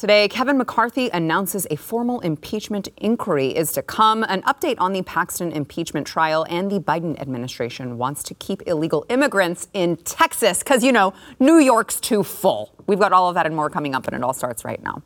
Today, Kevin McCarthy announces a formal impeachment inquiry is to come. An update on the Paxton impeachment trial, and the Biden administration wants to keep illegal immigrants in Texas because, you know, New York's too full. We've got all of that and more coming up, and it all starts right now.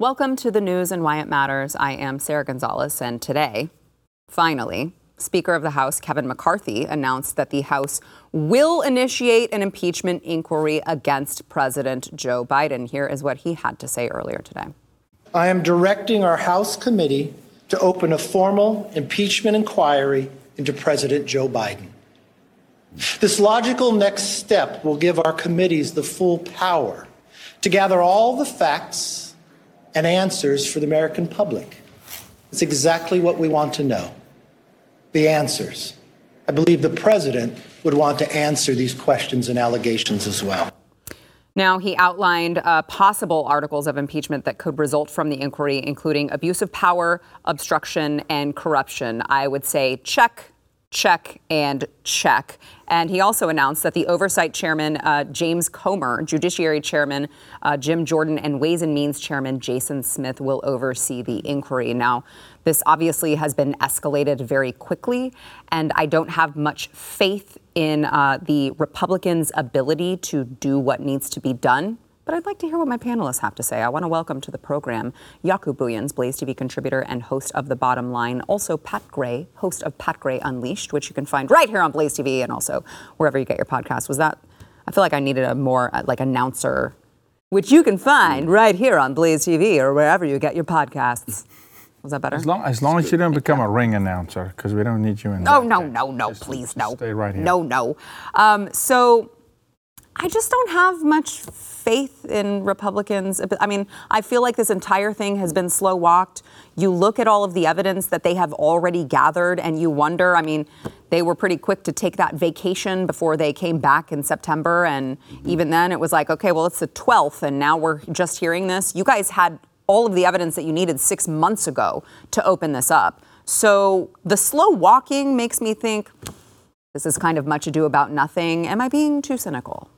Welcome to the news and why it matters. I am Sara Gonzales, and today, finally, Speaker of the House Kevin McCarthy announced that the House will initiate an impeachment inquiry against President Joe Biden. Here is what he had to say earlier today. I am directing our House committee to open a formal impeachment inquiry into President Joe Biden. This logical next step will give our committees the full power to gather all the facts and answers for the American public. It's exactly what we want to know the answers. I believe the president would want to answer these questions and allegations as well. Now, he outlined uh, possible articles of impeachment that could result from the inquiry, including abuse of power, obstruction, and corruption. I would say check, check, and check. And he also announced that the oversight chairman, uh, James Comer, judiciary chairman, uh, Jim Jordan, and Ways and Means chairman, Jason Smith, will oversee the inquiry. Now, this obviously has been escalated very quickly, and I don't have much faith in uh, the Republicans' ability to do what needs to be done but I'd like to hear what my panelists have to say. I want to welcome to the program Jaco Booyens, Blaze TV contributor and host of The Bottom Line. Also, Pat Gray, host of Pat Gray Unleashed, which you can find right here on Blaze TV and also wherever you get your podcast. Was that? I feel like I needed a more uh, like announcer, which you can find right here on Blaze TV or wherever you get your podcasts. Was that better? As long as, long as you don't become a ring announcer, because we don't need you in. Oh no no no! Just, please no. Stay right here. No no. Um, so I just don't have much faith in Republicans. I mean, I feel like this entire thing has been slow walked. You look at all of the evidence that they have already gathered and you wonder, I mean, they were pretty quick to take that vacation before they came back in September. And even then, it was like, okay, well, it's the 12th, and now we're just hearing this. You guys had all of the evidence that you needed six months ago to open this up. So the slow walking makes me think this is kind of much ado about nothing. Am I being too cynical?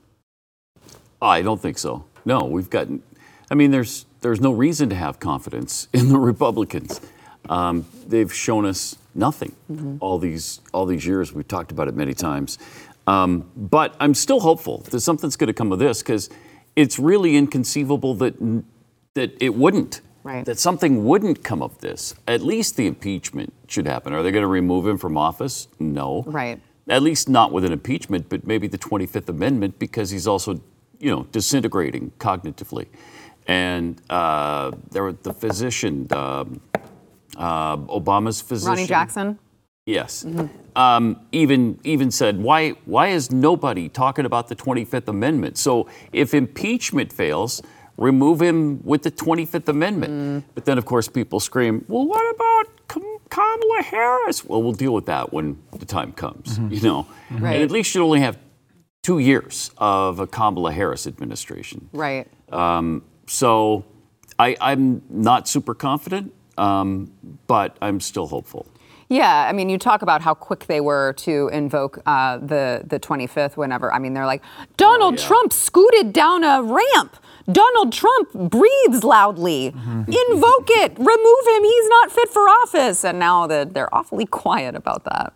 I don't think so. No, we've gotten. I mean, there's there's no reason to have confidence in the Republicans. Um, they've shown us nothing mm-hmm. all these all these years. We've talked about it many times, um, but I'm still hopeful that something's going to come of this because it's really inconceivable that that it wouldn't. Right. That something wouldn't come of this. At least the impeachment should happen. Are they going to remove him from office? No. Right. At least not with an impeachment, but maybe the 25th Amendment because he's also you know, disintegrating cognitively. And uh, there were the physician, uh, uh, Obama's physician, Ronny Jackson. Yes. Mm-hmm. Um, even even said, why why is nobody talking about the 25th Amendment? So if impeachment fails, remove him with the 25th Amendment. Mm. But then, of course, people scream, well, what about Kamala Harris? Well, we'll deal with that when the time comes, mm-hmm. you know. Right. And at least you only have two years of a Kamala Harris administration. Right. Um, so I, am not super confident, um, but I'm still hopeful. Yeah, I mean, you talk about how quick they were to invoke uh, the the 25th. Whenever, I mean, they're like, Donald oh, yeah. Trump scooted down a ramp. Donald Trump breathes loudly. Mm-hmm. Invoke it. Remove him. He's not fit for office. And now they're awfully quiet about that.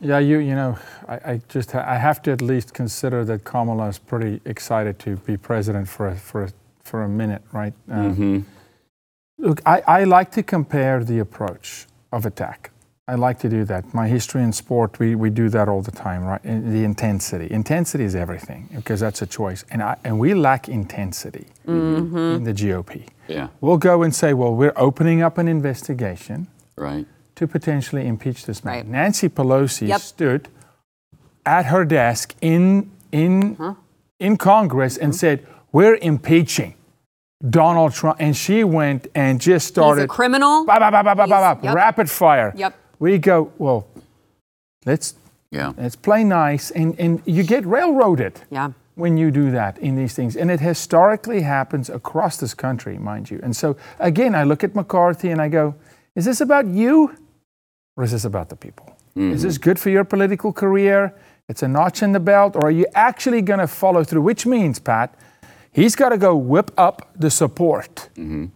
Yeah, you you know, I, I just ha- I have to at least consider that Kamala is pretty excited to be president for a, for a, for a minute, right? Um, mm-hmm. Look, I, I like to compare the approach of attack. I like to do that. My history in sport, we, we do that all the time, right? the intensity. Intensity is everything because that's a choice. And, I, and we lack intensity mm-hmm. in the GOP. Yeah. We'll go and say, well, we're opening up an investigation. Right to potentially impeach this man. Right. Nancy Pelosi yep. stood at her desk in in huh? in Congress mm-hmm. and said, "We're impeaching." Donald Trump, and she went and just started. He's a criminal. Bah, bah, bah, yep. Rapid fire. Yep. We go. Well, let's yeah. Let's play nice, and and you get railroaded. Yeah. when you do that in these things. And it historically happens across this country, mind you. And so, again, I look at McCarthy and I go, is this about you or is this about the people? Mm-hmm. Is this good for your political career? It's a notch in the belt, or are you actually going to follow through? Which means, Pat, he's got to go whip up the support. Mm-hmm.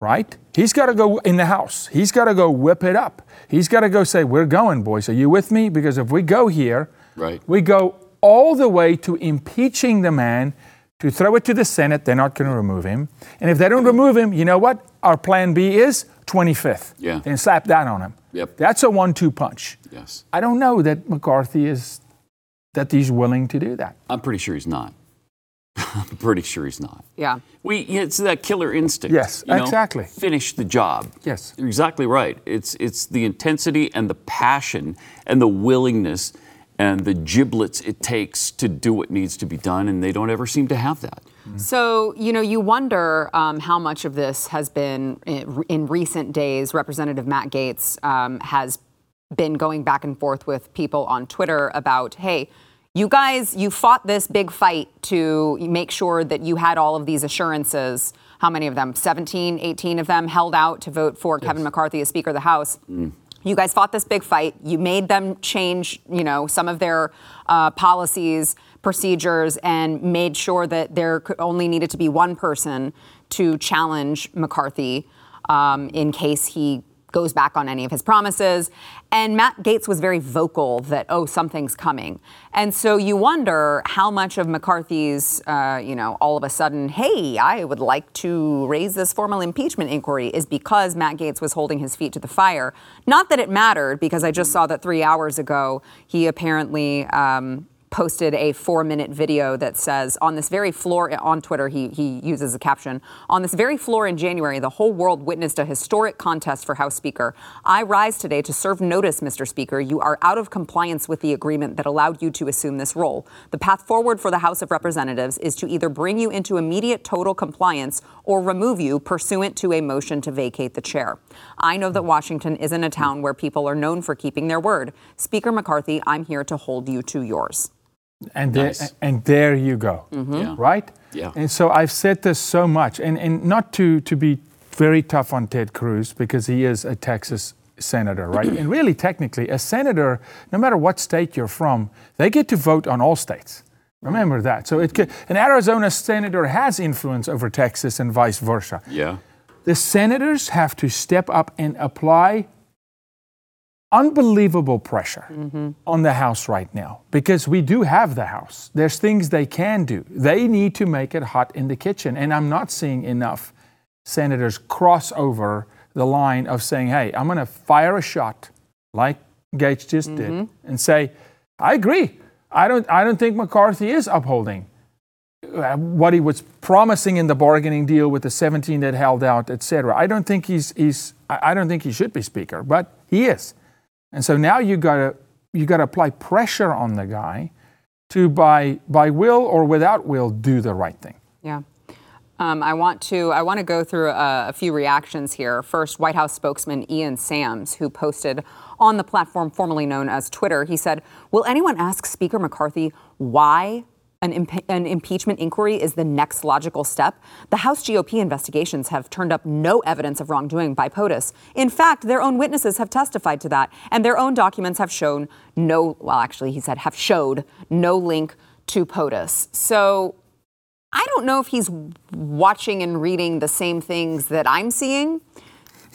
Right? He's got to go in the House. He's got to go whip it up. He's got to go say, We're going, boys. Are you with me? Because if we go here, Right. we go all the way to impeaching the man, to throw it to the Senate. They're not going to remove him. And if they don't remove him, you know what? Our plan B is 25th. Yeah. Then slap that on him. Yep. That's a one two punch. Yes. I don't know that McCarthy is, that he's willing to do that. I'm pretty sure he's not. I'm pretty sure he's not. Yeah. We, it's that killer instinct. Yes, you know? exactly. Finish the job. Yes. You're exactly right. It's, it's the intensity and the passion and the willingness and the giblets it takes to do what needs to be done, and they don't ever seem to have that. So, you know, you wonder um, how much of this has been in, in recent days. Representative Matt Gaetz um, has been going back and forth with people on Twitter about, hey, you guys, you fought this big fight to make sure that you had all of these assurances. How many of them? 17, 18 of them held out to vote for Kevin McCarthy as Speaker of the House. You guys fought this big fight. You made them change, you know, some of their uh, policies, procedures, and made sure that there only needed to be one person to challenge McCarthy um, in case he goes back on any of his promises. And Matt Gaetz was very vocal that, oh, something's coming. And so you wonder how much of McCarthy's, uh, you know, all of a sudden, hey, I would like to raise this formal impeachment inquiry is because Matt Gaetz was holding his feet to the fire. Not that it mattered, because I just saw that three hours ago he apparently. Um, posted a four minute video that says on this very floor on Twitter, he, he uses a caption on this very floor in January, the whole world witnessed a historic contest for House Speaker. I rise today to serve notice, Mr. Speaker. You are out of compliance with the agreement that allowed you to assume this role. The path forward for the House of Representatives is to either bring you into immediate total compliance or remove you pursuant to a motion to vacate the chair. I know that Washington isn't a town where people are known for keeping their word. Speaker McCarthy, I'm here to hold you to yours. And there, Nice. and there you go. Mm-hmm. Yeah. Right? Yeah. And so I've said this so much, and, and not to, to be very tough on Ted Cruz because he is a Texas senator, right? and really, technically, a senator, no matter what state you're from, they get to vote on all states. Remember that. So it could, an Arizona senator has influence over Texas and vice versa. Yeah. The senators have to step up and apply unbelievable pressure on the House right now because we do have the House. There's things they can do. They need to make it hot in the kitchen. And I'm not seeing enough senators cross over the line of saying, hey, I'm going to fire a shot like Gaetz just did and say, I agree. I don't, I don't think McCarthy is upholding uh, what he was promising in the bargaining deal with the 17 that held out, et cetera. I don't think he's, he's I don't think he should be speaker, but he is. And so now you gotta you gotta apply pressure on the guy to by by will or without will do the right thing. Yeah. Um, I want to I want to go through a, a few reactions here. First, White House spokesman Ian Sams, who posted on the platform formerly known as Twitter, he said, "Will anyone ask Speaker McCarthy why?" An, impe- an impeachment inquiry is the next logical step. The House GOP investigations have turned up no evidence of wrongdoing by POTUS. In fact, their own witnesses have testified to that, and their own documents have shown no, well, actually, he said, have showed no link to POTUS. So I don't know if he's watching and reading the same things that I'm seeing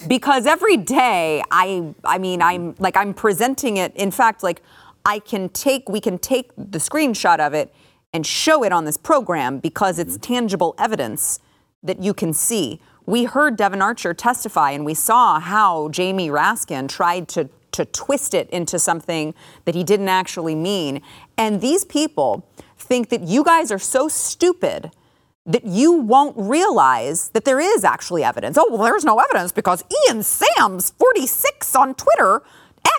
because every day I I mean I'm like I'm presenting it in fact like I can take we can take the screenshot of it and show it on this program because it's mm-hmm. tangible evidence that you can see. We heard Devon Archer testify and we saw how Jamie Raskin tried to to twist it into something that he didn't actually mean. And these people think that you guys are so stupid that you won't realize that there is actually evidence. Oh, well, there's no evidence because Ian Sams, 46 on Twitter,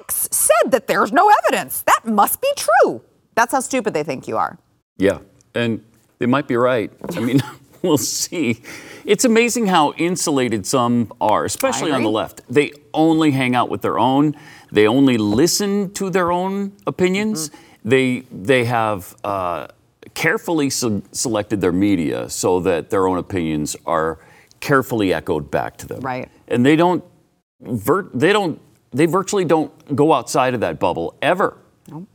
X said that there's no evidence. That must be true. That's how stupid they think you are. Yeah, and they might be right. I mean, we'll see. It's amazing how insulated some are, especially on the left. They only hang out with their own. They only listen to their own opinions. They they have uh, carefully se- selected their media so that their own opinions are carefully echoed back to them. Right. And they don't, vir- they don't, they virtually don't go outside of that bubble ever,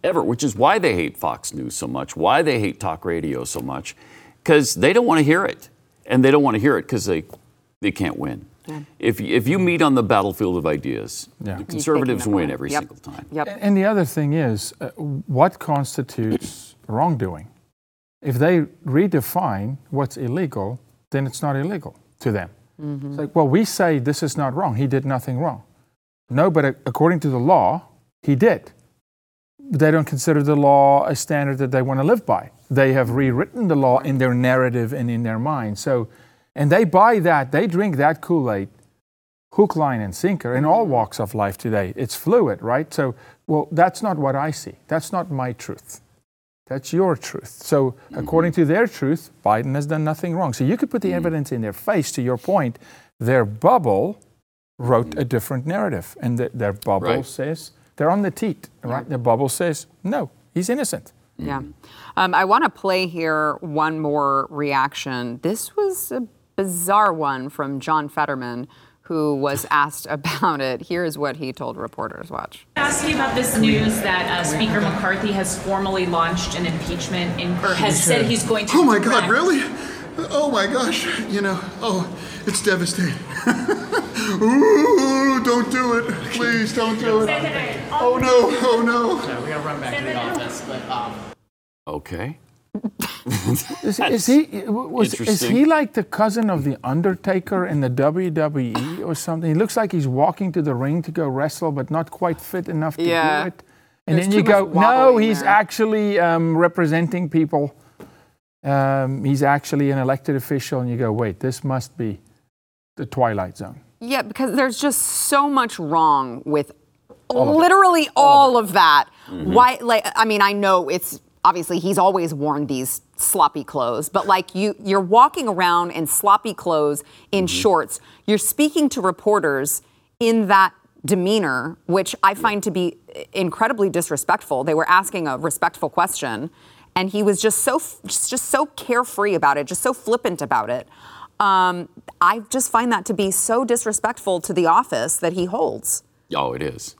ever. Which is why they hate Fox News so much, why they hate talk radio so much, because they don't want to hear it, and they don't want to hear it because they, they can't win. If, if you meet on the battlefield of ideas, Yeah. the conservatives win every Yep. single time. Yep. And the other thing is, uh, what constitutes wrongdoing? If they redefine what's illegal, then it's not illegal to them. It's like, well, we say this is not wrong. He did nothing wrong. No, but according to the law, he did. They don't consider the law a standard that they want to live by. They have rewritten the law in their narrative and in their mind. So, and they buy that, they drink that Kool Aid hook, line, and sinker in all walks of life today. It's fluid, right? So, well, that's not what I see. That's not my truth. That's your truth. So, mm-hmm. according to their truth, Biden has done nothing wrong. So, you could put the mm-hmm. evidence in their face. To your point, their bubble wrote mm-hmm. a different narrative, and the, their bubble Right. says they're on the teat, right? The bubble says no, he's innocent. Yeah. Um, I want to play here one more reaction. This was a bizarre one from John Fetterman, who was asked about it. Here's what he told reporters. Watch. ask you about this news that uh, Speaker McCarthy has formally launched an impeachment in, or has said he's going to. Oh my God, direct- really? Oh my gosh, you know, oh, it's devastating. Ooh, don't do it. Please don't do it. Oh no, oh no. We gotta run back to the office, but um, Okay. Is, is he was, is interesting. he like the cousin of the Undertaker in the WWE or something? He looks like he's walking to the ring to go wrestle, but not quite fit enough to Yeah. do it. And There's then you too go, much no, wobbling he's there." actually um, representing people. Um, he's actually an elected official, and you go, wait, this must be the Twilight Zone. Yeah, because there's just so much wrong with literally all, of, that. Why? Like, I mean, I know it's obviously he's always worn these sloppy clothes, but like you, you're walking around in sloppy clothes in shorts. You're speaking to reporters in that demeanor, which I find to be incredibly disrespectful. They were asking a respectful question, and he was just so just so carefree about it, just so flippant about it. Um, I just find that to be so disrespectful to the office that he holds. Oh, it is.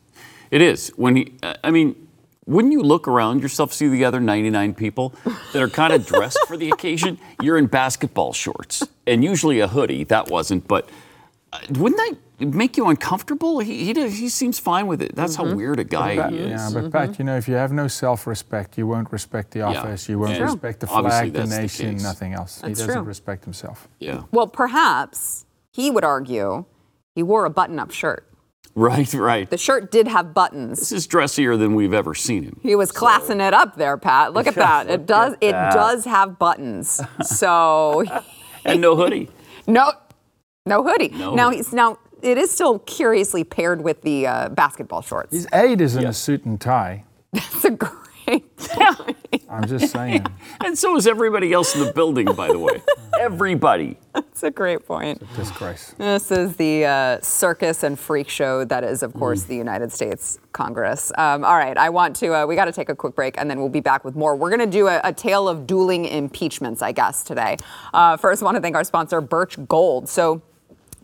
It is. When he, uh, I mean, wouldn't you look around yourself, see the other 99 people that are kind of dressed for the occasion? You're in basketball shorts and usually a hoodie. That wasn't, but uh, wouldn't that make you uncomfortable? He, he, does- he seems fine with it. That's how mm-hmm. weird a guy Pat- he is. yeah, but Pat, you know, if you have no self-respect, you won't respect the office, you won't And respect the flag, the that's the nation, nothing else. That's he doesn't true. respect himself. Yeah. Well, perhaps he would argue he wore a button up shirt. Right, right. The shirt did have buttons. This is dressier than we've ever seen him. He was classing it up there, Pat. Look at that. It does it does have buttons. So And no hoodie. no no hoodie. No now he's now it is still curiously paired with the uh, basketball shorts. His aide is in a suit and tie. That's a great point. I'm just saying. And so is everybody else in the building, by the way. Everybody. That's a great point. Disgrace. This is the uh, circus and freak show that is, of course, Mm. the United States Congress. Um, all right, I want to, uh, we got to take a quick break and then we'll be back with more. We're going to do a, a tale of dueling impeachments, I guess, today. Uh, first, I want to thank our sponsor, Birch Gold. So,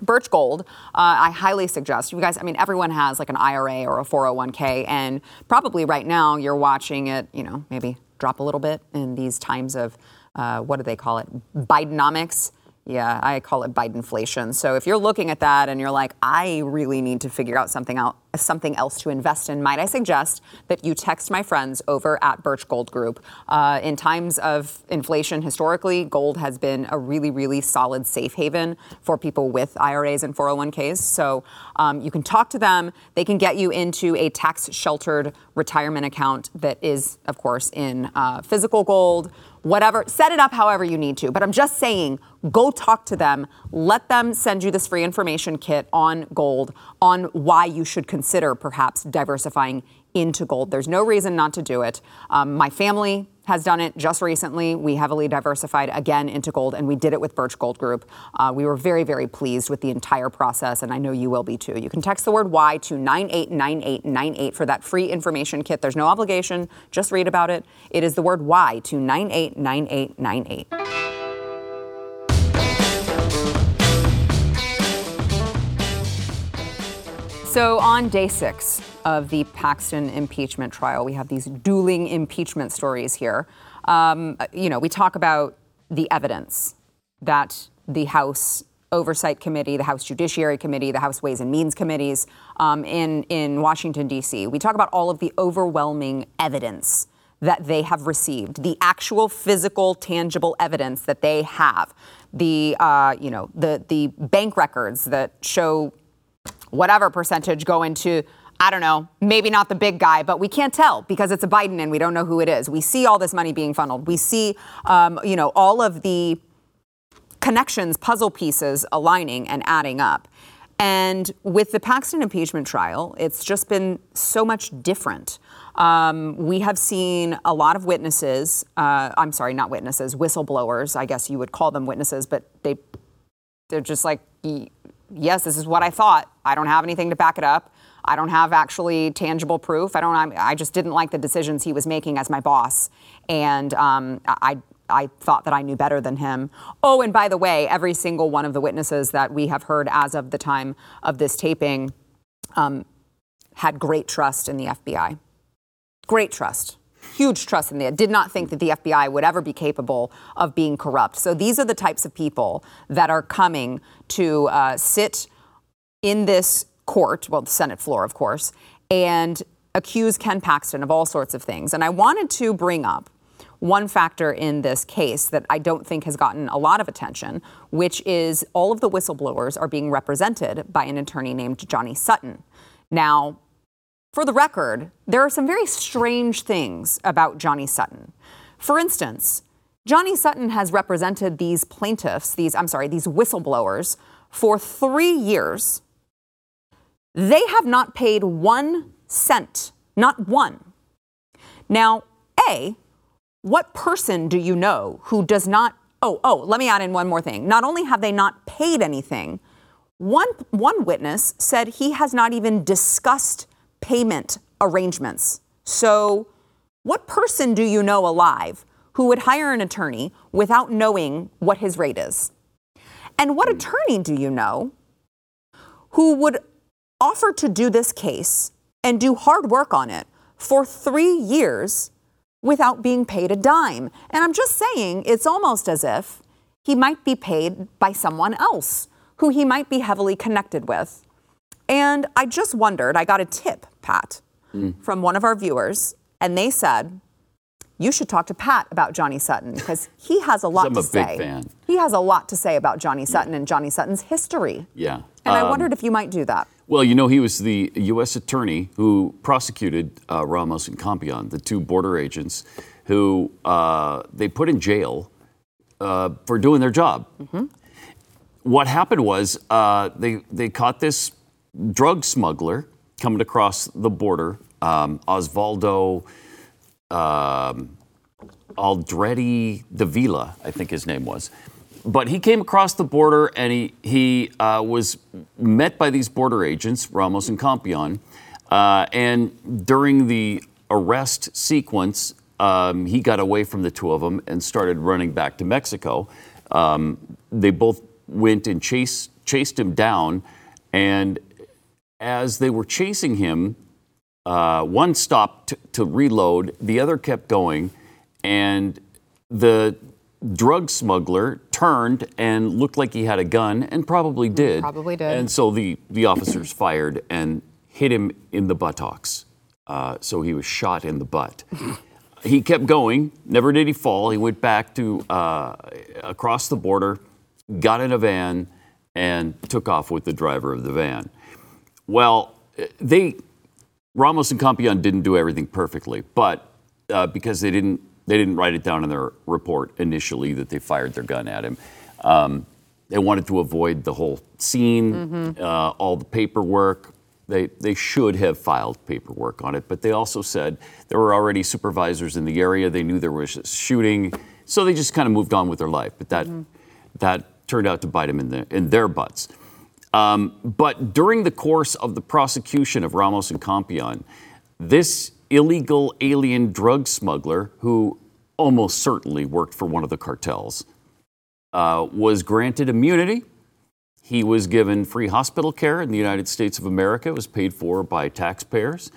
Birch Gold, uh, I highly suggest you guys. I mean, everyone has like an IRA or a 401k, and probably right now you're watching it, you know, maybe drop a little bit in these times of uh, what do they call it? Bidenomics. Yeah, I call it Bidenflation. So if you're looking at that and you're like, I really need to figure out something out, something else to invest in, might I suggest that you text my friends over at Birch Gold Group. Uh, in times of inflation, historically, gold has been a really, really solid safe haven for people with IRAs and 401ks. So um, you can talk to them. They can get you into a tax-sheltered retirement account that is, of course, in uh, physical gold whatever, set it up however you need to. But I'm just saying, go talk to them. Let them send you this free information kit on gold, on why you should consider perhaps diversifying into gold. There's no reason not to do it. Um, my family has done it just recently. We heavily diversified again into gold, and we did it with Birch Gold Group. Uh, we were very, very pleased with the entire process, and I know you will be too. You can text the word WHY to 989898 for that free information kit. There's no obligation, just read about it. It is the word WHY to 989898. So, on day six of the Paxton impeachment trial, we have these dueling impeachment stories here. Um, you know, we talk about the evidence that the House Oversight Committee, the House Judiciary Committee, the House Ways and Means Committees um, in, in Washington, D.C. We talk about all of the overwhelming evidence that they have received, the actual physical, tangible evidence that they have, the, uh, you know, the, the bank records that show whatever percentage go into I don't know, maybe not the big guy, but we can't tell because it's a Biden and we don't know who it is. We see all this money being funneled. We see, um, you know, all of the connections, puzzle pieces aligning and adding up. And with the Paxton impeachment trial, it's just been so much different. Um, we have seen a lot of witnesses. Uh, I'm sorry, not witnesses, whistleblowers. I guess you would call them witnesses, but they they're just like, yes, this is what I thought. I don't have anything to back it up. I don't have actually tangible proof. I don't. I just didn't like the decisions he was making as my boss, and um, I. I thought that I knew better than him. Oh, and by the way, every single one of the witnesses that we have heard as of the time of this taping um, had great trust in the FBI. Great trust huge trust in the did not think that the FBI would ever be capable of being corrupt. So these are the types of people that are coming to uh, sit in this court, well, the Senate floor, of course, and accuse Ken Paxton of all sorts of things. And I wanted to bring up one factor in this case that I don't think has gotten a lot of attention, which is all of the whistleblowers are being represented by an attorney named Johnny Sutton. Now, for the record, there are some very strange things about Johnny Sutton. For instance, Johnny Sutton has represented these plaintiffs, these, I'm sorry, these whistleblowers for three years they have not paid one cent, not one. Now, A, what person do you know who does not? Oh, oh, let me add in one more thing. Not only have they not paid anything, one, one witness said he has not even discussed payment arrangements. So, what person do you know alive who would hire an attorney without knowing what his rate is? And what attorney do you know who would offer to do this case and do hard work on it for three years without being paid a dime. And I'm just saying, it's almost as if he might be paid by someone else who he might be heavily connected with. And I just wondered, I got a tip, Pat, mm. from one of our viewers, and they said, you should talk to Pat about Johnny Sutton because he has a lot I'm to a say. Big fan. He has a lot to say about Johnny Sutton yeah. and Johnny Sutton's history. Yeah. And um, I wondered if you might do that. Well, you know, he was the U.S. attorney who prosecuted uh, Ramos and Compean, the two border agents who uh, they put in jail uh, for doing their job. Mm-hmm. What happened was uh, they, they caught this drug smuggler coming across the border, um, Osvaldo um, Aldrete Davila, I think his name was but he came across the border and he, he uh, was met by these border agents, Ramos and Compean. Uh, and during the arrest sequence, um, he got away from the two of them and started running back to Mexico. Um, they both went and chased, chased him down. And as they were chasing him, uh, one stopped to, to reload, the other kept going. And the drug smuggler turned and looked like he had a gun and probably did. Probably did. And so the, the officers fired and hit him in the buttocks. Uh, so he was shot in the butt. he kept going. Never did he fall. He went back to uh, across the border, got in a van, and took off with the driver of the van. Well, they Ramos and Compean didn't do everything perfectly, but uh, because they didn't they didn't write it down in their report initially that they fired their gun at him. Um, they wanted to avoid the whole scene, mm-hmm. uh, all the paperwork. They, they should have filed paperwork on it, but they also said there were already supervisors in the area. They knew there was a shooting, so they just kind of moved on with their life. But that, that turned out to bite them in, the, in their butts. Um, but during the course of the prosecution of Ramos and Compean, this illegal alien drug smuggler, who almost certainly worked for one of the cartels, uh, was granted immunity. He was given free hospital care in the United States of America. It was paid for by taxpayers.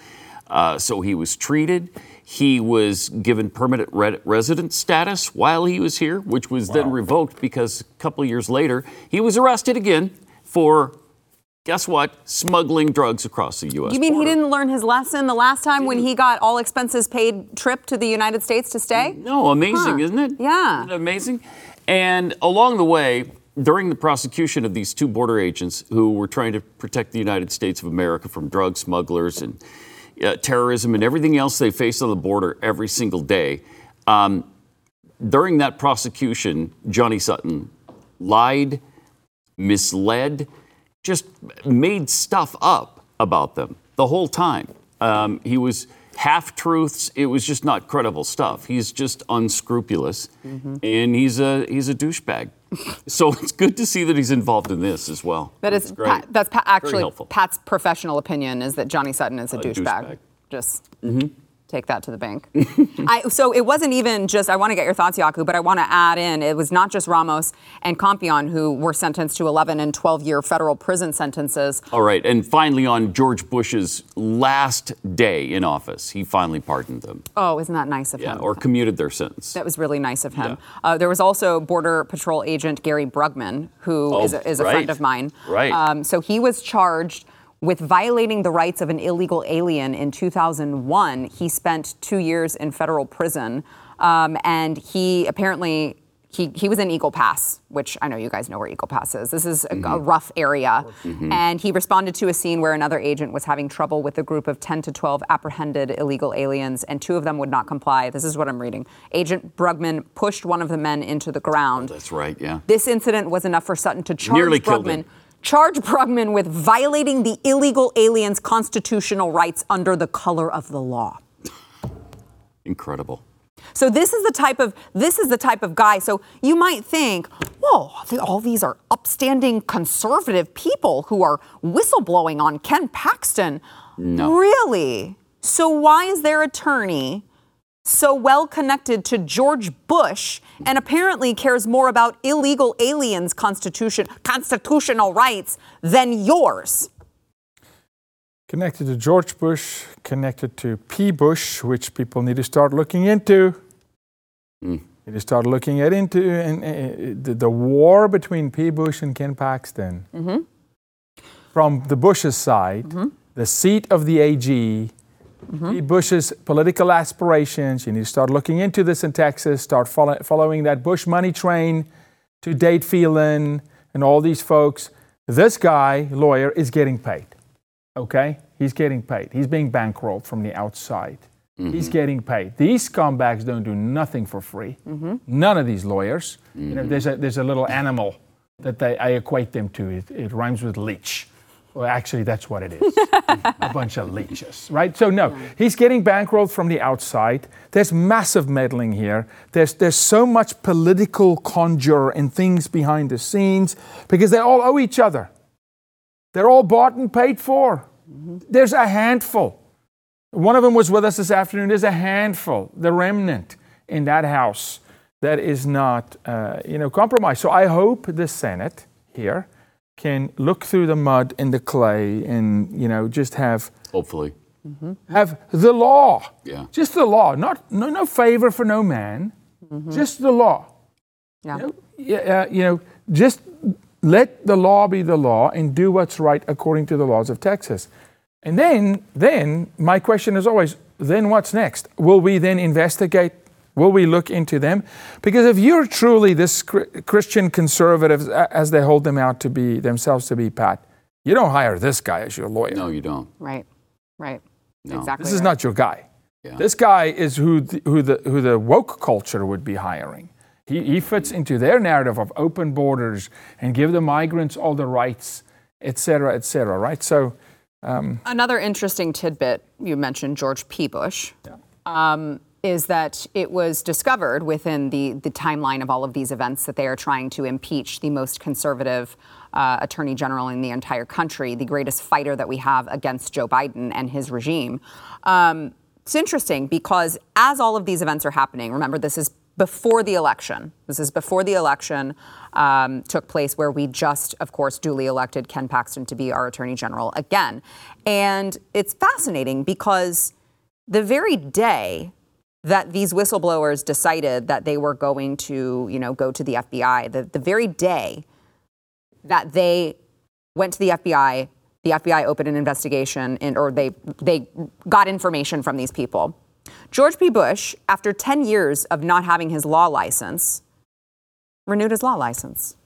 Uh, so he was treated. He was given permanent re- resident status while he was here, which was then revoked because a couple years later he was arrested again for, guess what, smuggling drugs across the U.S. You mean he didn't learn his lesson the last time when he got all expenses paid trip to the United States to stay? No, amazing, Huh. isn't it? Yeah. Isn't it amazing? And along the way, during the prosecution of these two border agents who were trying to protect the United States of America from drug smugglers and uh, terrorism and everything else they face on the border every single day, um, during that prosecution, Johnny Sutton lied, misled, just made stuff up about them the whole time. Um, he was half truths. It was just not credible stuff. He's just unscrupulous, and he's a he's a douchebag. so it's good to see that he's involved in this as well. That is, That's great. Pat, that's pa- actually. Pat's professional opinion is that Johnny Sutton is a, douchebag. douchebag. Just take that to the bank. I, so it wasn't even just, I want to get your thoughts, Jaco, but I want to add in, it was not just Ramos and Compean who were sentenced to 11 and 12 year federal prison sentences. All right, and finally, on George Bush's last day in office, he finally pardoned them, Oh, isn't that nice of yeah, him? or commuted their sentence. That was really nice of him. Yeah. Uh, there was also Border Patrol agent Gary Brugman, who Oh, is a, is a friend of mine. Right. Um, so he was charged with violating the rights of an illegal alien in 2001. He spent two years in federal prison, um, and he apparently. He, he was in Eagle Pass, which I know you guys know where Eagle Pass is. This is a, Mm-hmm. a rough area. And he responded to a scene where another agent was having trouble with a group of 10 to 12 apprehended illegal aliens, and two of them would not comply. This is what I'm reading. Agent Brugman pushed one of the men into the ground. That's right, yeah. This incident was enough for Sutton to charge Nearly killed Brugman. him. Charge Brugman with violating the illegal alien's constitutional rights under the color of the law. Incredible. So this is the type of this is the type of guy. So you might think, whoa, all these are upstanding conservative people who are whistleblowing on Ken Paxton. No. Really? So why is their attorney so well connected to George Bush and apparently cares more about illegal aliens' constitution constitutional rights than yours? Connected to George Bush, connected to P. Bush, which people need to start looking into. Need to start looking at into and, uh, the, the war between P. Bush and Ken Paxton. From the Bush's side, the seat of the AG, P. Bush's political aspirations. You need to start looking into this in Texas. Start follow, following that Bush money train to Dade Phelan and all these folks. This guy, lawyer, is getting paid okay? He's getting paid. He's being bankrolled from the outside. Mm-hmm. He's getting paid. These scumbags don't do nothing for free. Mm-hmm. None of these lawyers. You know, mm-hmm. there's a there's a little animal that they, I equate them to. It, it rhymes with leech. Well, actually, that's what it is. a bunch of leeches, right? So no, he's getting bankrolled from the outside. There's massive meddling here. There's there's so much political conjure and things behind the scenes because they all owe each other. They're all bought and paid for. There's a handful. One of them was with us this afternoon. There's a handful, the remnant in that house that is not, uh, you know, compromised. So I hope the Senate here can look through the mud and the clay and, you know, just have Hopefully. have the law. Yeah. Just the law. Not no no favor for no man. Just the law. Yeah. You know, yeah, uh, you know, just let the law be the law and do what's right according to the laws of Texas. And then, then my question is always, then what's next? Will we then investigate? Will we look into them? Because if you're truly this Christian conservatives, a- as they hold them out to be themselves to be, Pat, you don't hire this guy as your lawyer. No, you don't. Right. Right. No. Exactly. This is right. not your guy. Yeah. This guy is who the, who the who the woke culture would be hiring. He, he fits into their narrative of open borders and give the migrants all the rights, et cetera, et cetera. Right? So Another interesting tidbit you mentioned George P. Bush. Um, is that it was discovered within the, the timeline of all of these events that they are trying to impeach the most conservative uh, attorney general in the entire country, the greatest fighter that we have against Joe Biden and his regime. Um, it's interesting because as all of these events are happening, remember, this is before the election. This is before the election um, took place, where we just, of course, duly elected Ken Paxton to be our attorney general again. And it's fascinating because the very day that these whistleblowers decided that they were going to, you know, go to the FBI, the, the very day that they went to the FBI, the FBI opened an investigation and, or they, they got information from these people. George P. Bush, after 10 years of not having his law license, renewed his law license.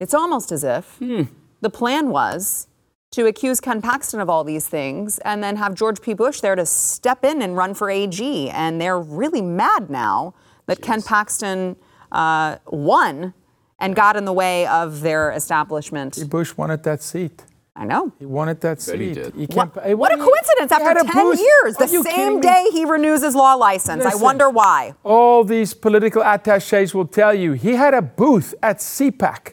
It's almost as if hmm. the plan was to accuse Ken Paxton of all these things and then have George P. Bush there to step in and run for AG. And they're really mad now that Ken Paxton uh, won and got in the way of their establishment. Bush wanted that seat. I know. He wanted that seat. he did. He What, can't- hey, what a coincidence after 10 booth. years, the Are you same day he renews his law license. I wonder why. All these political attaches will tell you he had a booth at CPAC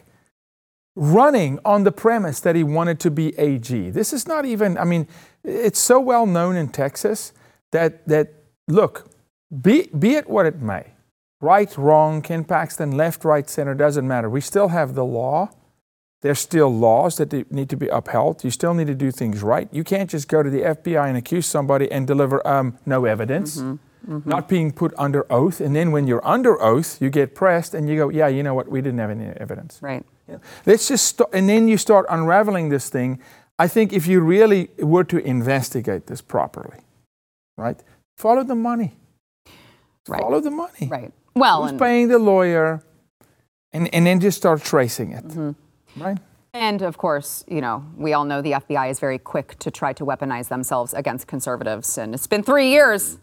running on the premise that he wanted to be AG. This is not even, I mean, it's so well known in Texas that, that look, be, be it what it may, right, wrong, Ken Paxton, left, right, center, doesn't matter. We still have the law. There's still laws that need to be upheld. You still need to do things right. You can't just go to the FBI and accuse somebody and deliver um, no evidence, not being put under oath. And then when you're under oath, you get pressed and you go, yeah, you know what? We didn't have any evidence. Right. Let's just start, and then you start unraveling this thing. I think if you really were to investigate this properly, right? Follow the money. Right. Follow the money. Right. Well, Who's and, paying the lawyer? And, and then just start tracing it. Mm-hmm. Right? and of course, you know, we all know the FBI is very quick to try to weaponize themselves against conservatives. And it's been three years.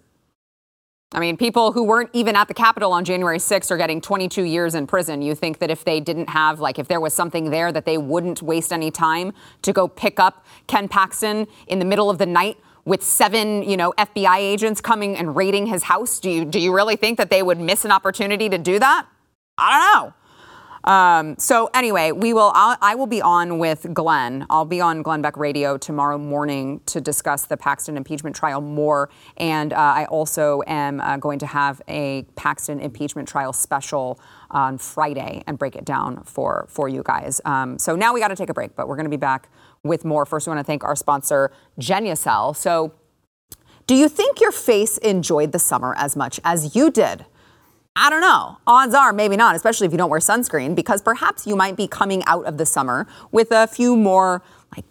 I mean, people who weren't even at the Capitol on January 6th are getting 22 years in prison. You think that if they didn't have, like, if there was something there, that they wouldn't waste any time to go pick up Ken Paxton in the middle of the night with seven, you know, FBI agents coming and raiding his house? Do you, do you really think that they would miss an opportunity to do that? I don't know. Um, so anyway, we will. I'll, I will be on with Glenn. I'll be on Glenn Beck Radio tomorrow morning to discuss the Paxton impeachment trial more. And uh, I also am uh, going to have a Paxton impeachment trial special on Friday and break it down for for you guys. Um, so now we got to take a break, but we're going to be back with more. First, we want to thank our sponsor, Genucel. So. Do you think your face enjoyed the summer as much as you did? I don't know. Odds are maybe not, especially if you don't wear sunscreen, because perhaps you might be coming out of the summer with a few more like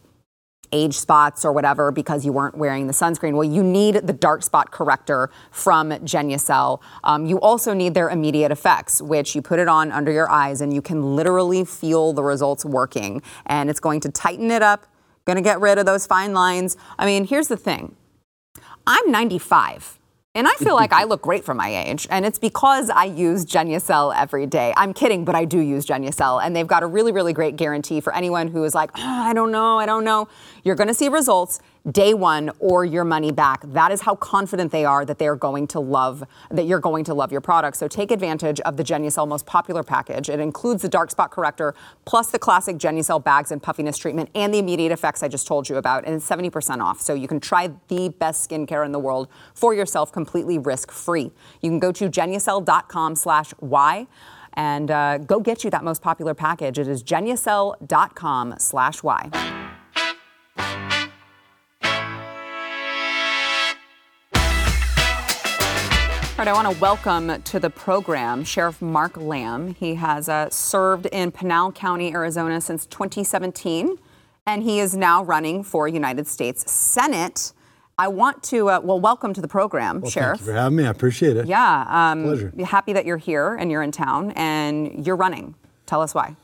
age spots or whatever because you weren't wearing the sunscreen. Well, you need the dark spot corrector from Genucel. Um, you also need their immediate effects, which you put it on under your eyes and you can literally feel the results working. And it's going to tighten it up, going to get rid of those fine lines. I mean, here's the thing. I'm 95. And I feel like I look great for my age. And it's because I use Genucel every day. I'm kidding, but I do use Genucel. And they've got a really, really great guarantee for anyone who is like, "Oh, I don't know, I don't know. You're going to see results day one or your money back. That is how confident they are that they're going to love, that you're going to love your product. So take advantage of the Genucel most popular package. It includes the dark spot corrector, plus the classic Genucel bags and puffiness treatment, and the immediate effects I just told you about. And it's 70% off. So you can try the best skincare in the world for yourself completely risk-free. You can go to genucel.com slash WHY and uh, go get you that most popular package. It is genucel.com slash WHY. All right, I want to welcome to the program Sheriff Mark Lamb. He has uh, served in Pinal County, Arizona since 2017, and he is now running for United States Senate. I want to, uh, well, welcome to the program, Sheriff. Thank you for having me. I appreciate it. Yeah, um, Pleasure. happy that you're here and you're in town and you're running. Tell us why.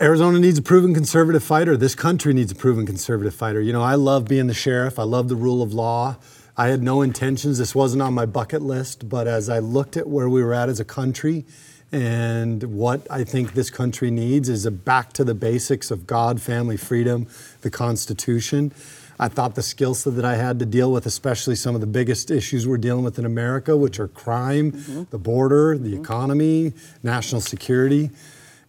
Arizona needs a proven conservative fighter. This country needs a proven conservative fighter. You know, I love being the sheriff. I love the rule of law. I had no intentions. This wasn't on my bucket list, but as I looked at where we were at as a country and what I think this country needs is a back to the basics of God, family, freedom, the Constitution. I thought the skill set that I had to deal with, especially some of the biggest issues we're dealing with in America, which are crime, mm-hmm. the border, the mm-hmm. economy, national security.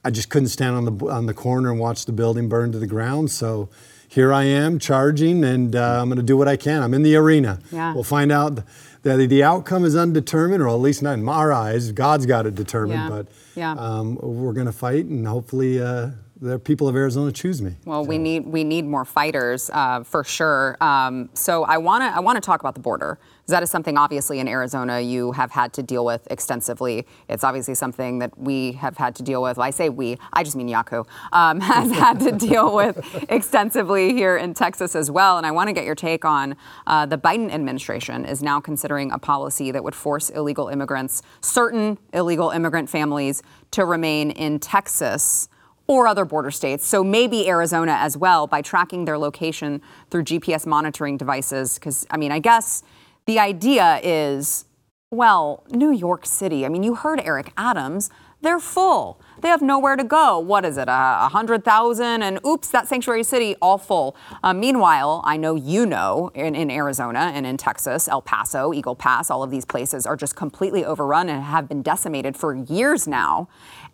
I just couldn't stand on the on the corner and watch the building burn to the ground. So here I am charging, and uh, I'm going to do what I can. I'm in the arena. Yeah. We'll find out that the outcome is undetermined, or at least not in our eyes. God's got it determined, Yeah. but Yeah. um, we're going to fight, and hopefully, uh, the people of Arizona choose me. Well, we need we need more fighters uh, for sure. Um, so I want to I want to talk about the border. That is something obviously in Arizona you have had to deal with extensively. It's obviously something that we have had to deal with. Well, I say we, I just mean Jaco, um, has had to deal with extensively here in Texas as well. And I want to get your take on uh, the Biden administration is now considering a policy that would force illegal immigrants, certain illegal immigrant families, to remain in Texas or other border states, so maybe Arizona as well, by tracking their location through GPS monitoring devices. Because, I mean, I guess the idea is well, New York City, I mean, you heard Eric Adams, they're full. They have nowhere to go. What is it, a 100,000? And oops, that sanctuary city, all full. Uh, meanwhile, I know you know in, in Arizona and in Texas, El Paso, Eagle Pass, all of these places are just completely overrun and have been decimated for years now.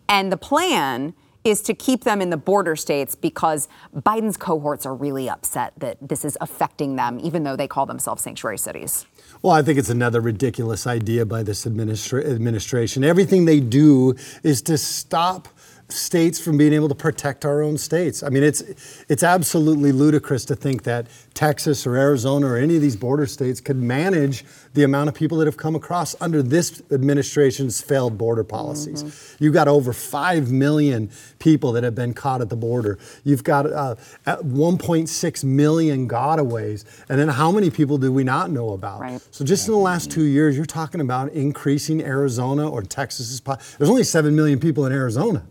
And the plan is to keep them in the border states because Biden's cohorts are really upset that this is affecting them, even though they call themselves sanctuary cities. Well, I think it's another ridiculous idea by this administra- administration. Everything they do is to stop states from being able to protect our own states. I mean, it's it's absolutely ludicrous to think that Texas or Arizona or any of these border states could manage the amount of people that have come across under this administration's failed border policies. You've got over 5 million people that have been caught at the border. You've got uh, at 1.6 million gotaways. And then how many people do we not know about? Right. So just in the last two years, you're talking about increasing Arizona or Texas's. Po- There's only seven million people in Arizona,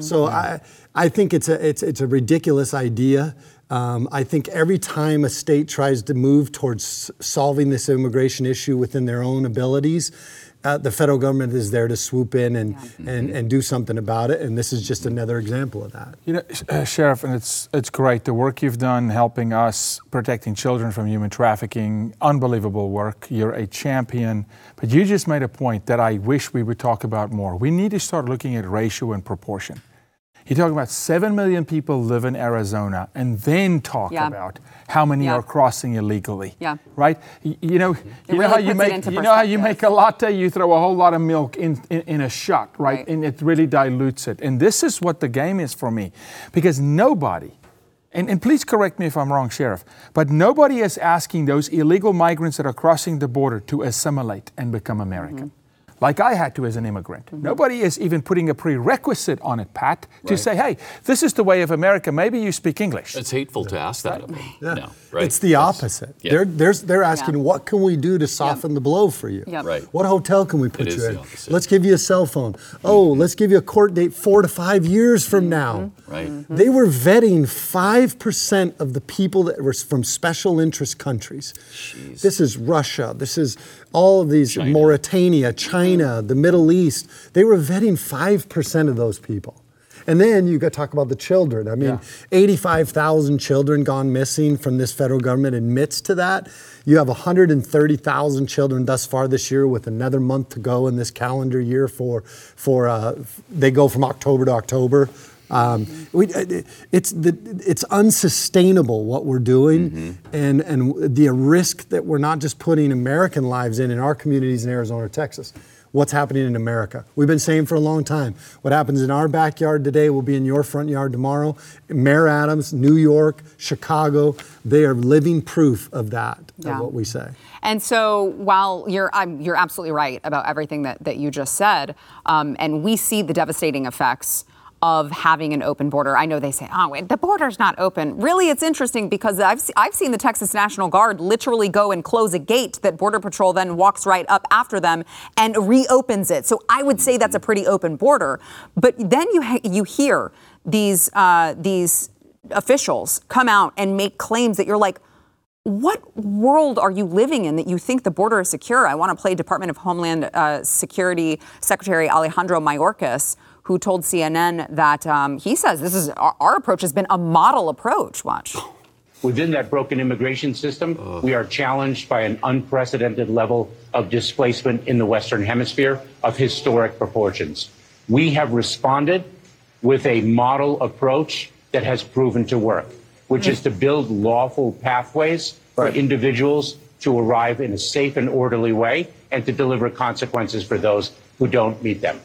so I I think it's a it's it's a ridiculous idea. Um, I think every time a state tries to move towards solving this immigration issue within their own abilities, uh, the federal government is there to swoop in and, and, and do something about it. And this is just another example of that. You know, uh, Sheriff, and it's it's great the work you've done helping us protecting children from human trafficking. Unbelievable work. You're a champion. But you just made a point that I wish we would talk about more. We need to start looking at ratio and proportion. You're talking about seven million people live in Arizona, and then talk Yeah. about how many Yeah. are crossing illegally. Yeah. Right. Y- You know. You know how you make. You know how you make a latte. You throw a whole lot of milk in in, in a shot, right? Right. And it really dilutes it. And this is what the game is for me. Because nobody, and, and please correct me if I'm wrong, Sheriff, but nobody is asking those illegal migrants that are crossing the border to assimilate and become American. Like I had to as an immigrant. Mm-hmm. Nobody is even putting a prerequisite on it, Pat, to say, hey, this is the way of America. Maybe you speak English. It's hateful to ask that of them. No, right? It's the opposite. Yeah. They're, they're, they're asking, Yeah. what can we do to soften the blow for you? Yep. Right. What hotel can we put It you in? Let's give you a cell phone. Oh, mm-hmm. let's give you a court date four to five years from mm-hmm. now. Right. They were vetting 5% of the people that were from special interest countries. Jeez. This is Russia. This is all of these, China. Mauritania, China, the Middle East. They were vetting 5% of those people. And then you got to talk about the children. I mean, Yeah. 85,000 children gone missing from this federal government admits to that. You have 130,000 children thus far this year, with another month to go in this calendar year. For for uh, they go from October to October. Um, we, it's the, it's unsustainable what we're doing, and and the risk that we're not just putting American lives in in our communities in Arizona or Texas what's happening in America. We've been saying for a long time what happens in our backyard today will be in your front yard tomorrow. Mayor Adams, New York, Chicago, they are living proof of that, Yeah. of what we say. And so, while you're I'm, you're absolutely right about everything that, that you just said, um, and we see the devastating effects of having an open border. I know they say, "Oh, wait, the border's not open." Really, it's interesting because I've I've seen the Texas National Guard literally go and close a gate that Border Patrol then walks right up after them and reopens it. So I would say that's a pretty open border. But then you ha- you hear these uh, these officials come out and make claims that you're like what world are you living in that you think the border is secure? I want to play Department of Homeland uh, Security Secretary Alejandro Mayorkas, who told CNN that um, he says this is our, our approach has been a model approach. Watch. Within that broken immigration system, we are challenged by an unprecedented level of displacement in the Western Hemisphere of historic proportions. We have responded with a model approach that has proven to work, which is to build lawful pathways for individuals to arrive in a safe and orderly way and to deliver consequences for those who don't meet them.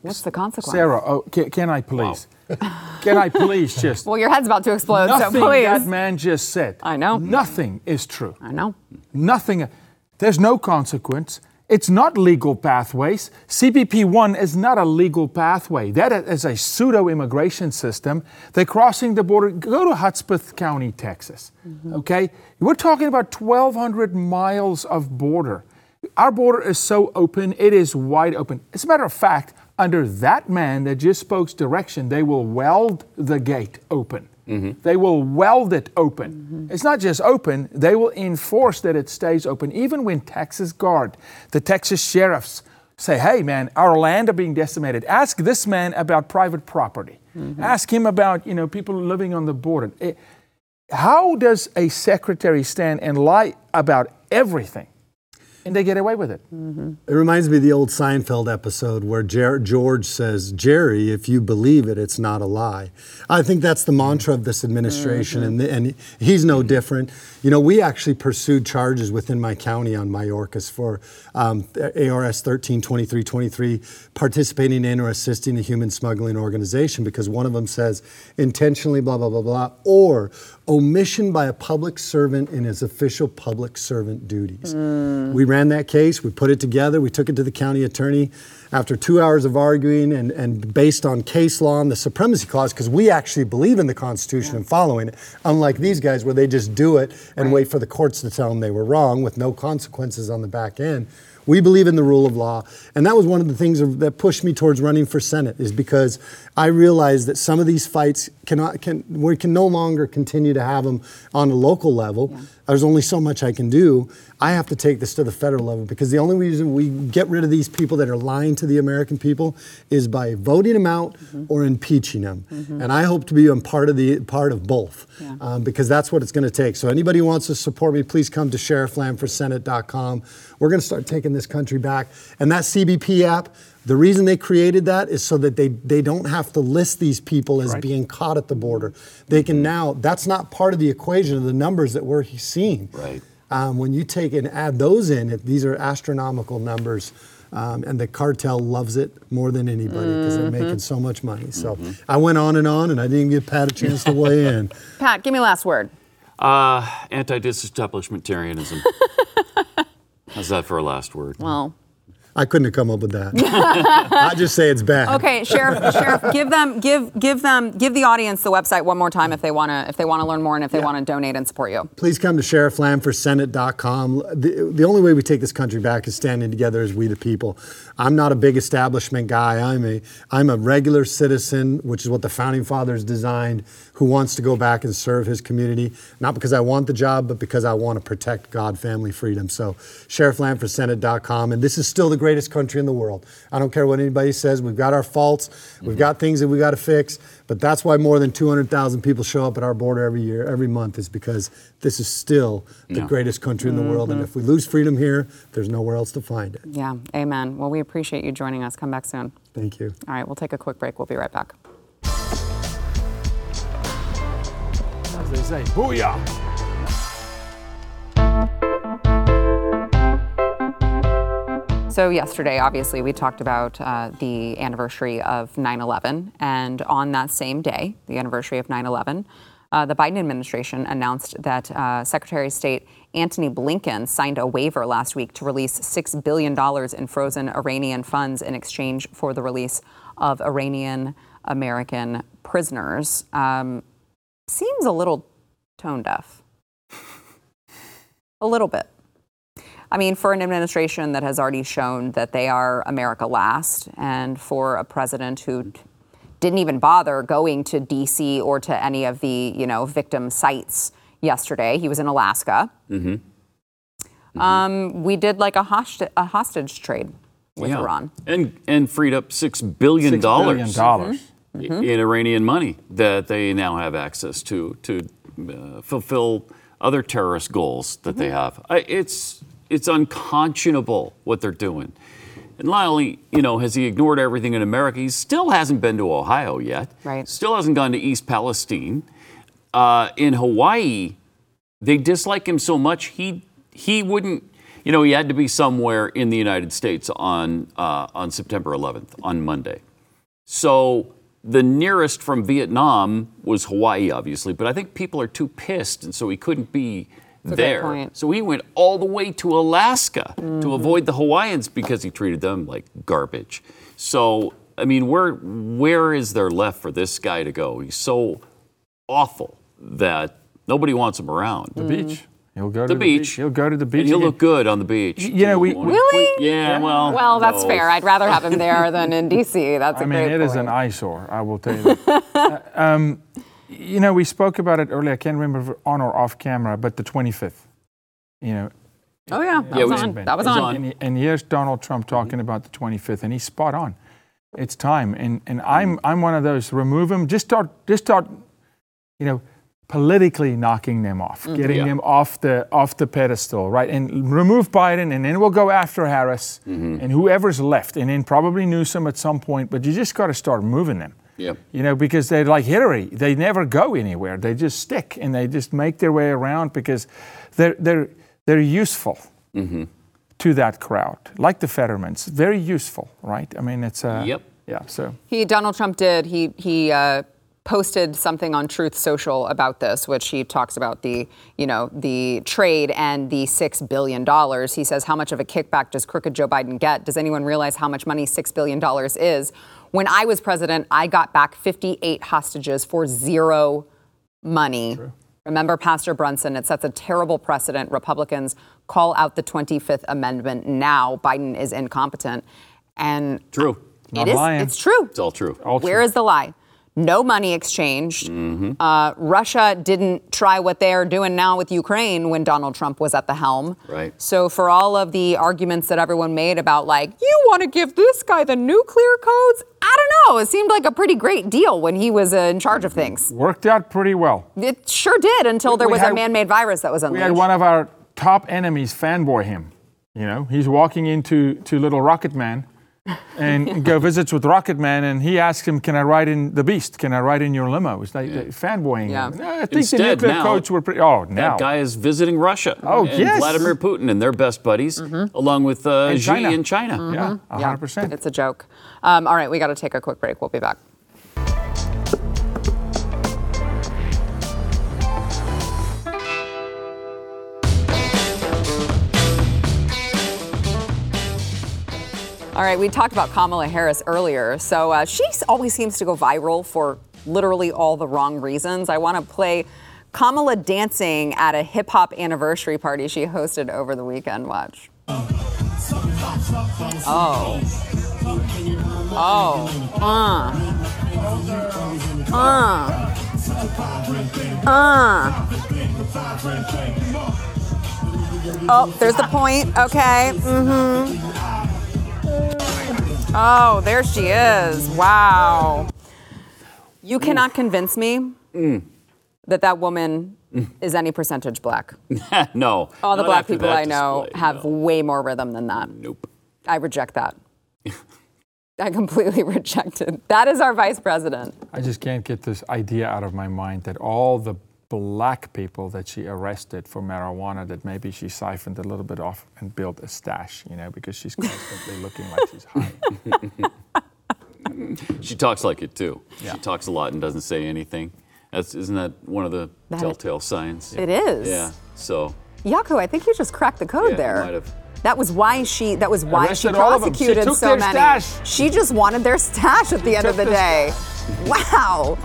What's the consequence? Sara, oh, can, can I please? can I please just. Well, your head's about to explode, Nothing so please. that man just said. I know. Nothing is true. I know. Nothing. There's no consequence. It's not legal pathways. CBP 1 is not a legal pathway. That is a pseudo immigration system. They're crossing the border. Go to Hudspeth County, Texas. Mm-hmm. Okay? We're talking about 1,200 miles of border. Our border is so open, it is wide open. As a matter of fact, under that man that just spoke's direction, they will weld the gate open. Mm-hmm. They will weld it open. Mm-hmm. It's not just open, they will enforce that it stays open. Even when Texas Guard, the Texas sheriffs say, hey man, our land are being decimated. Ask this man about private property. Mm-hmm. Ask him about, you know, people living on the border. It- how does a secretary stand and lie about everything and they get away with it? It reminds me of the old Seinfeld episode where Jer- George says, Jerry, if you believe it, it's not a lie. I think that's the mantra of this administration, and, and he's no different. You know, we actually pursued charges within my county on Mayorkas for um, ARS 132323, participating in or assisting a human smuggling organization because one of them says intentionally, blah, blah, blah, blah, or omission by a public servant in his official public servant duties. We ran that case, we put it together, we took it to the county attorney. After two hours of arguing and, and based on case law and the supremacy clause, because we actually believe in the Constitution and following it, unlike these guys where they just do it and wait for the courts to tell them they were wrong with no consequences on the back end. We believe in the rule of law, and that was one of the things that pushed me towards running for Senate. Is because I realized that some of these fights cannot can we can no longer continue to have them on a local level. There's only so much I can do. I have to take this to the federal level because the only reason we get rid of these people that are lying to the American people is by voting them out or impeaching them. And I hope to be a part of the part of both um, because that's what it's going to take. So anybody who wants to support me, please come to sherifflambforsenate.com. We're going to start taking this country back. And that CBP app, the reason they created that is so that they, they don't have to list these people as Right. being caught at the border. They can now, that's not part of the equation of the numbers that we're seeing. Right. Um, when you take and add those in, it, these are astronomical numbers. Um, and the cartel loves it more than anybody because they're making so much money. So I went on and on, and I didn't give Pat a chance to weigh in. Pat, give me last word. Uh, anti-disestablishmentarianism. How's that for a last word? Well, I couldn't have come up with that. I just say it's bad. okay, sheriff, sheriff, give them, give, give them, give the audience the website one more time if they want to, if they want to learn more and if they want to donate and support you. Please come to sherifflambforsenate.com. The, the only way we take this country back is standing together as we the people. I'm not a big establishment guy. I'm a I'm a regular citizen, which is what the founding fathers designed, who wants to go back and serve his community, not because I want the job, but because I want to protect God, family, freedom. So sherifflambforsenate.com. And this is still the greatest country in the world. I don't care what anybody says. We've got our faults. We've mm-hmm. got things that we got to fix. But that's why more than 200,000 people show up at our border every year, every month, is because this is still the Yeah. greatest country in the world. And mm-hmm. if we lose freedom here, there's nowhere else to find it. Yeah, amen. Well, we appreciate you joining us. Come back soon. Thank you. All right, we'll take a quick break. We'll be right back. As they say, booyah! So, yesterday, obviously, we talked about uh, the anniversary of 9 11. And on that same day, the anniversary of 9 11, uh, the Biden administration announced that uh, Secretary of State Antony Blinken signed a waiver last week to release $6 billion in frozen Iranian funds in exchange for the release of Iranian American prisoners. Um, seems a little tone deaf. a little bit. I mean, for an administration that has already shown that they are America last, and for a president who didn't even bother going to D.C. or to any of the you know victim sites yesterday, he was in Alaska. Mm-hmm. Mm-hmm. Um, we did like a, hosti- a hostage trade with Yeah. Iran. And and freed up six billion Six billion dollars dollars. Mm-hmm. in Iranian money that they now have access to to uh, fulfill other terrorist goals that they have. I, it's it's unconscionable what they're doing. And not only, you know, has he ignored everything in America, he still hasn't been to Ohio yet. Right. Still hasn't gone to East Palestine. Uh, in Hawaii, they dislike him so much he he wouldn't. You know, he had to be somewhere in the United States on uh, on September 11th, on Monday. So the nearest from Vietnam was Hawaii, obviously, but I think people are too pissed, and so he couldn't be there. So he went all the way to Alaska to avoid the Hawaiians because he treated them like garbage. So I mean, where where is there left for this guy to go? He's so awful that nobody wants him around. The beach. He'll go to The the, beach. He'll go to the beach. And he'll again. look good on the beach. You know, we- too, won't? Really? Yeah, well. Well, that's no. fair. I'd rather have him there than in D.C. That's a I mean, great it is point. an eyesore. I will tell you that. Uh, um, you know, we spoke about it earlier. I can't remember if it was on or off camera, but the 25th. You know. Oh yeah, that Yeah, was on. That was on. And, and here's Donald Trump mm-hmm. talking about the 25th, and he's spot on. It's time, and and I'm mm-hmm. I'm one of those. Remove them. Just start. Just start. You know, politically knocking them off, mm-hmm. getting Yeah. them off the off the pedestal, right? And remove Biden, and then we'll go after Harris and whoever's left, and then probably Newsom at some point. But you just got to start moving them. Yep. You know, because they're like Hillary. They never go anywhere. They just stick and they just make their way around because they're they're they're useful to that crowd, like the Fettermans. Very useful, right? I mean, it's uh, Yep. yeah. So He Donald Trump did. He he uh, posted something on Truth Social about this, which he talks about the you know the trade and the six billion dollars. He says, "How much of a kickback does crooked Joe Biden get? Does anyone realize how much money six billion dollars is? When I was president, I got back 58 hostages for zero money." Remember Pastor Brunson, it sets a terrible precedent. Republicans call out the 25th Amendment now. Biden is incompetent. And True. it is, lying. it's true. It's all true. all Where true. is the lie? No money exchanged. Mm-hmm. Uh, Russia didn't try what they're doing now with Ukraine when Donald Trump was at the helm. Right. So, for all of the arguments that everyone made about, like, you want to give this guy the nuclear codes, I don't know. It seemed like a pretty great deal when he was uh, in charge of things. worked out pretty well. It sure did until there We was a man made virus that was We unleashed. had one of our top enemies fanboy him. You know, he's walking into to little Rocket Man, and go visits with Rocket Man, and he asks him, "Can I ride in the Beast? Can I ride in your limo?" It's like uh, fanboying Yeah. No, I think Instead, the nuclear now, codes were pretty. Oh, now That guy is visiting Russia. Oh, and yes. Vladimir Putin and their best buddies, along with uh, And Xi China. in China. yeah, a Yeah, hundred percent. It's a joke. Um, all right, we got to take a quick break. We'll be back. All right, we talked about Kamala Harris earlier. So uh, she always seems to go viral for literally all the wrong reasons. I want to play Kamala dancing at a hip hop anniversary party she hosted over the weekend. Watch. Oh. Oh. Uh. Uh. Uh. Oh, there's the point. Okay. Mm-hmm. Oh, there she is. Wow. You cannot convince me that that woman is any percentage black. no. All the not black after people that I know display, have no. way more rhythm than that. Nope. I reject that. I completely reject it. That is our vice president. I just can't get this idea out of my mind that all the black people that she arrested for marijuana that maybe she siphoned a little bit off and built a stash, you know, because she's constantly looking like she's high. She talks like it too. She talks a lot and doesn't say anything. That's, isn't that one of the That- telltale signs? It is. Yeah. So Jaco, I think you just cracked the code Yeah, there. might have. That was why she. That was why she Arrested all of. She prosecuted took so their many. stash. She just wanted their stash at the end of the took their day. Wow.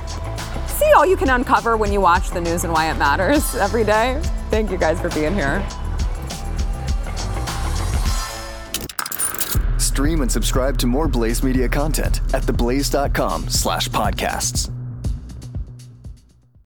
See all you can uncover when you watch the news and why it matters every day. Thank you guys for being here. Stream and subscribe to more Blaze Media content at theblaze.com slash podcasts.